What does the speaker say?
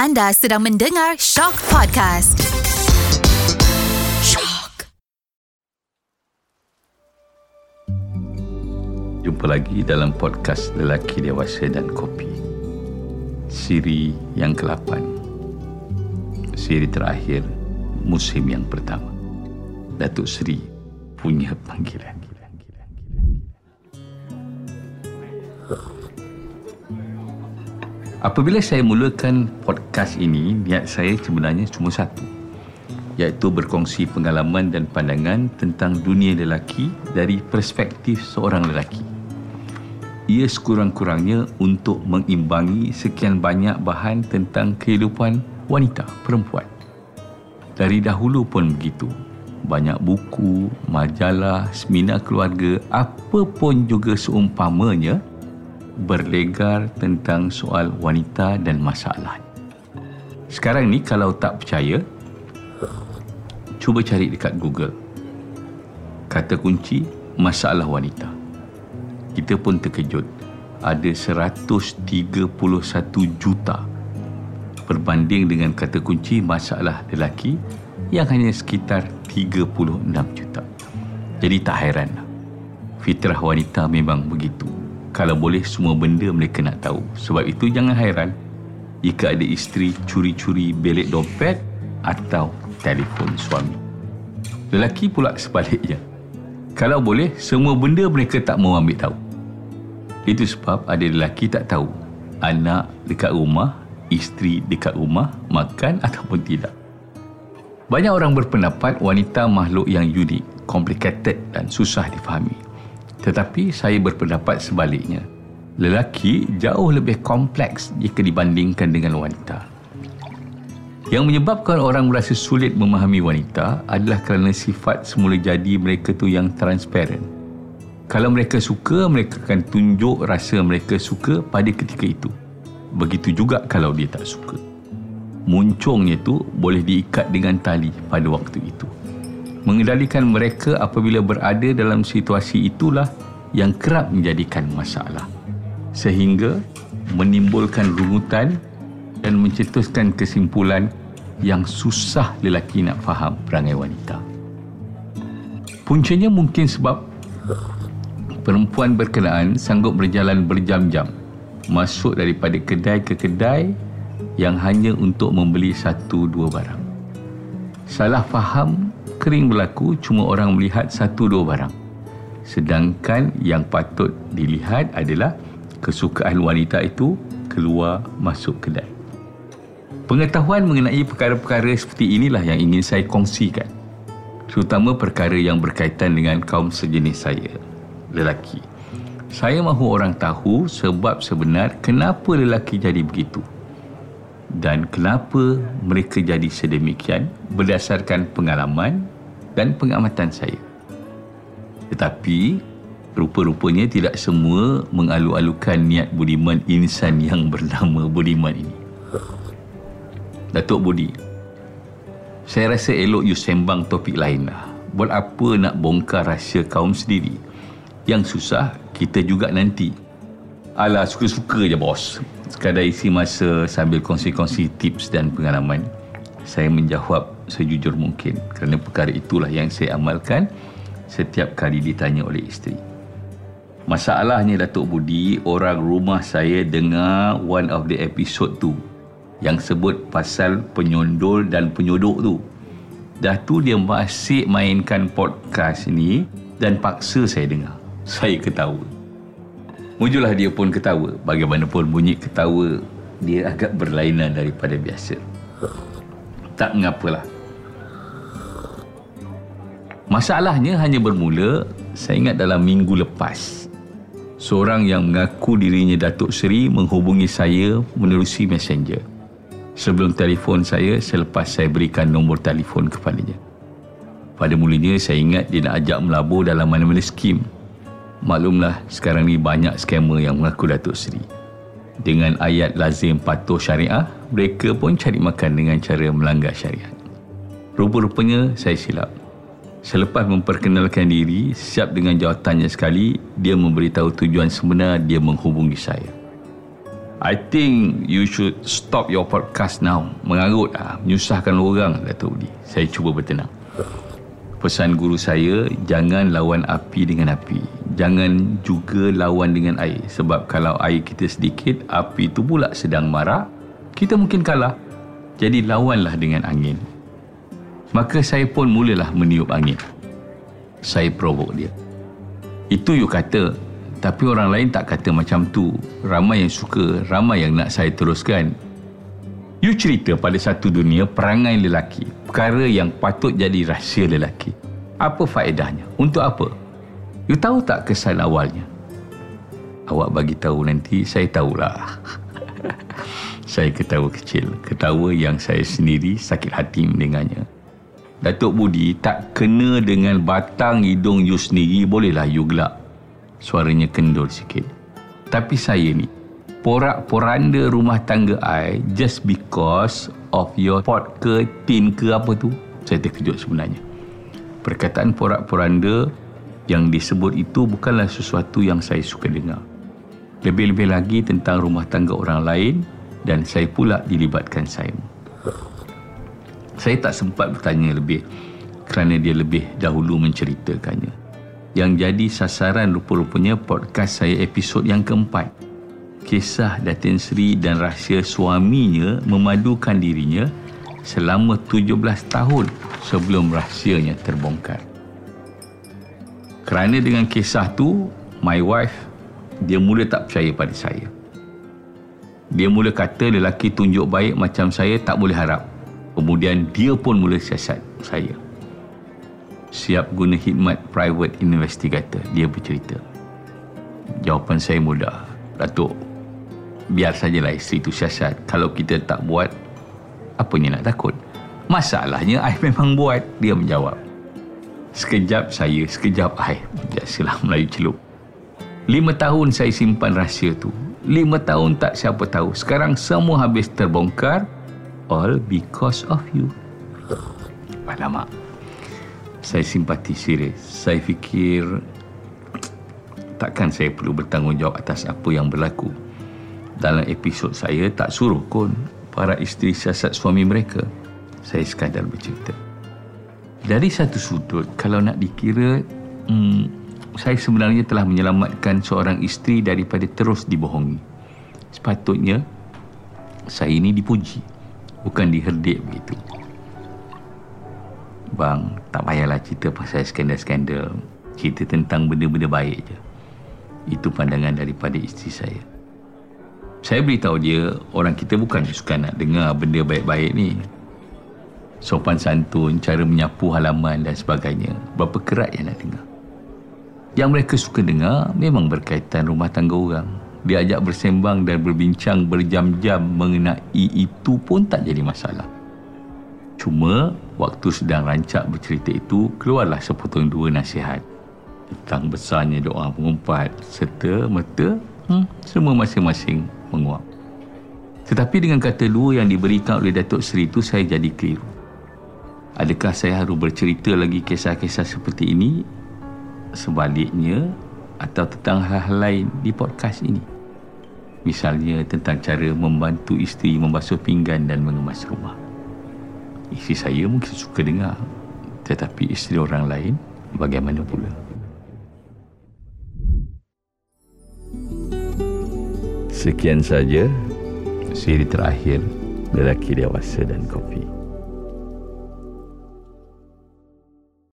Anda sedang mendengar Shock Podcast. Shock. Jumpa lagi dalam podcast Lelaki Dewasa dan Kopi. Siri yang ke-8. Siri terakhir musim yang pertama. Datuk Seri punya panggilan. Apabila saya mulakan podcast ini, niat saya sebenarnya cuma satu. Iaitu berkongsi pengalaman dan pandangan tentang dunia lelaki dari perspektif seorang lelaki. Ia sekurang-kurangnya untuk mengimbangi sekian banyak bahan tentang kehidupan wanita perempuan. Dari dahulu pun begitu. Banyak buku, majalah, seminar keluarga, apa pun juga seumpamanya berlegar tentang soal wanita dan masalah. Sekarang ni kalau tak percaya, cuba cari dekat Google. Kata kunci masalah wanita. Kita pun terkejut. Ada 131 juta berbanding dengan kata kunci masalah lelaki yang hanya sekitar 36 juta. Jadi tak hairan. Fitrah wanita memang begitu kalau boleh semua benda mereka nak tahu. Sebab itu jangan hairan jika ada isteri curi-curi belik dompet atau telefon suami. Lelaki pula sebaliknya. Kalau boleh, semua benda mereka tak mau ambil tahu. Itu sebab ada lelaki tak tahu anak dekat rumah, isteri dekat rumah, makan ataupun tidak. Banyak orang berpendapat wanita makhluk yang unik, complicated dan susah difahami. Tetapi saya berpendapat sebaliknya. Lelaki jauh lebih kompleks jika dibandingkan dengan wanita. Yang menyebabkan orang merasa sulit memahami wanita adalah kerana sifat semula jadi mereka tu yang transparent. Kalau mereka suka, mereka akan tunjuk rasa mereka suka pada ketika itu. Begitu juga kalau dia tak suka. Muncungnya tu boleh diikat dengan tali pada waktu itu mengendalikan mereka apabila berada dalam situasi itulah yang kerap menjadikan masalah sehingga menimbulkan rungutan dan mencetuskan kesimpulan yang susah lelaki nak faham perangai wanita. Puncanya mungkin sebab perempuan berkenaan sanggup berjalan berjam-jam masuk daripada kedai ke kedai yang hanya untuk membeli satu dua barang. Salah faham kering berlaku cuma orang melihat satu dua barang. Sedangkan yang patut dilihat adalah kesukaan wanita itu keluar masuk kedai. Pengetahuan mengenai perkara-perkara seperti inilah yang ingin saya kongsikan. Terutama perkara yang berkaitan dengan kaum sejenis saya, lelaki. Saya mahu orang tahu sebab sebenar kenapa lelaki jadi begitu dan kenapa mereka jadi sedemikian berdasarkan pengalaman dan pengamatan saya. Tetapi rupa-rupanya tidak semua mengalu-alukan niat budiman insan yang bernama budiman ini. Datuk Budi, saya rasa elok you sembang topik lain lah. Buat apa nak bongkar rahsia kaum sendiri? Yang susah, kita juga nanti. Alah, suka-suka je bos sekadar isi masa sambil kongsi-kongsi tips dan pengalaman saya menjawab sejujur mungkin. Kerana perkara itulah yang saya amalkan setiap kali ditanya oleh isteri. Masalahnya Datuk Budi orang rumah saya dengar one of the episode tu yang sebut pasal penyondol dan penyodok tu. Dah tu dia masih mainkan podcast ni dan paksa saya dengar. Saya ketawa Mujulah dia pun ketawa. Bagaimanapun bunyi ketawa dia agak berlainan daripada biasa. Tak mengapalah. Masalahnya hanya bermula, saya ingat dalam minggu lepas. Seorang yang mengaku dirinya Datuk Seri menghubungi saya menerusi messenger. Sebelum telefon saya, selepas saya berikan nombor telefon kepadanya. Pada mulanya, saya ingat dia nak ajak melabur dalam mana-mana skim Maklumlah sekarang ni banyak skamer yang mengaku Datuk Seri. Dengan ayat lazim patuh syariah, mereka pun cari makan dengan cara melanggar syariat. Rupa-rupanya saya silap. Selepas memperkenalkan diri, siap dengan jawatannya sekali, dia memberitahu tujuan sebenar dia menghubungi saya. I think you should stop your podcast now. Mengarut lah. Menyusahkan orang, Datuk Budi. Saya cuba bertenang. Pesan guru saya, jangan lawan api dengan api. Jangan juga lawan dengan air. Sebab kalau air kita sedikit, api itu pula sedang marah, kita mungkin kalah. Jadi lawanlah dengan angin. Maka saya pun mulalah meniup angin. Saya provok dia. Itu you kata, tapi orang lain tak kata macam tu. Ramai yang suka, ramai yang nak saya teruskan. You cerita pada satu dunia perangai lelaki. Perkara yang patut jadi rahsia lelaki. Apa faedahnya? Untuk apa? You tahu tak kesan awalnya? Awak bagi tahu nanti, saya tahulah. saya ketawa kecil. Ketawa yang saya sendiri sakit hati mendengarnya. Datuk Budi tak kena dengan batang hidung you sendiri, bolehlah you gelak suaranya kendor sikit. Tapi saya ni, porak-poranda rumah tangga I just because of your pot ke tin ke apa tu, saya terkejut sebenarnya. Perkataan porak-poranda yang disebut itu bukanlah sesuatu yang saya suka dengar. Lebih-lebih lagi tentang rumah tangga orang lain dan saya pula dilibatkan saya. Saya tak sempat bertanya lebih kerana dia lebih dahulu menceritakannya yang jadi sasaran rupa-rupanya podcast saya episod yang keempat. Kisah Datin Sri dan rahsia suaminya memadukan dirinya selama 17 tahun sebelum rahsianya terbongkar. Kerana dengan kisah tu, my wife, dia mula tak percaya pada saya. Dia mula kata lelaki tunjuk baik macam saya tak boleh harap. Kemudian dia pun mula siasat saya. Siap guna khidmat private investigator dia bercerita. Jawapan saya mudah. Datuk biar sajalah isteri itu siasat. Kalau kita tak buat apanya nak takut? Masalahnya I memang buat dia menjawab sekejap saya sekejap I biasalah Melayu celup lima tahun saya simpan rahsia tu lima tahun tak siapa tahu sekarang semua habis terbongkar all because of you Alamak saya simpati serius. Saya fikir takkan saya perlu bertanggungjawab atas apa yang berlaku. Dalam episod saya tak suruh pun para isteri siasat suami mereka. Saya sekadar bercerita. Dari satu sudut, kalau nak dikira, hmm, saya sebenarnya telah menyelamatkan seorang isteri daripada terus dibohongi. Sepatutnya, saya ini dipuji, bukan diherdik begitu. Bang, tak payahlah cerita pasal skandal-skandal. Cerita tentang benda-benda baik je. Itu pandangan daripada isteri saya. Saya beritahu dia, orang kita bukan suka nak dengar benda baik-baik ni. Sopan santun, cara menyapu halaman dan sebagainya. Berapa kerat yang nak dengar. Yang mereka suka dengar memang berkaitan rumah tangga orang. Dia ajak bersembang dan berbincang berjam-jam mengenai itu pun tak jadi masalah. Cuma waktu sedang rancak bercerita itu keluarlah sepotong dua nasihat tentang besarnya doa mengumpat serta mata hmm, semua masing-masing menguap. Tetapi dengan kata dua yang diberikan oleh Datuk Seri itu saya jadi keliru. Adakah saya harus bercerita lagi kisah-kisah seperti ini sebaliknya atau tentang hal-hal lain di podcast ini? Misalnya tentang cara membantu isteri membasuh pinggan dan mengemas rumah. Isteri saya mungkin suka dengar Tetapi isteri orang lain Bagaimana pula Sekian saja Siri terakhir Lelaki dewasa dan kopi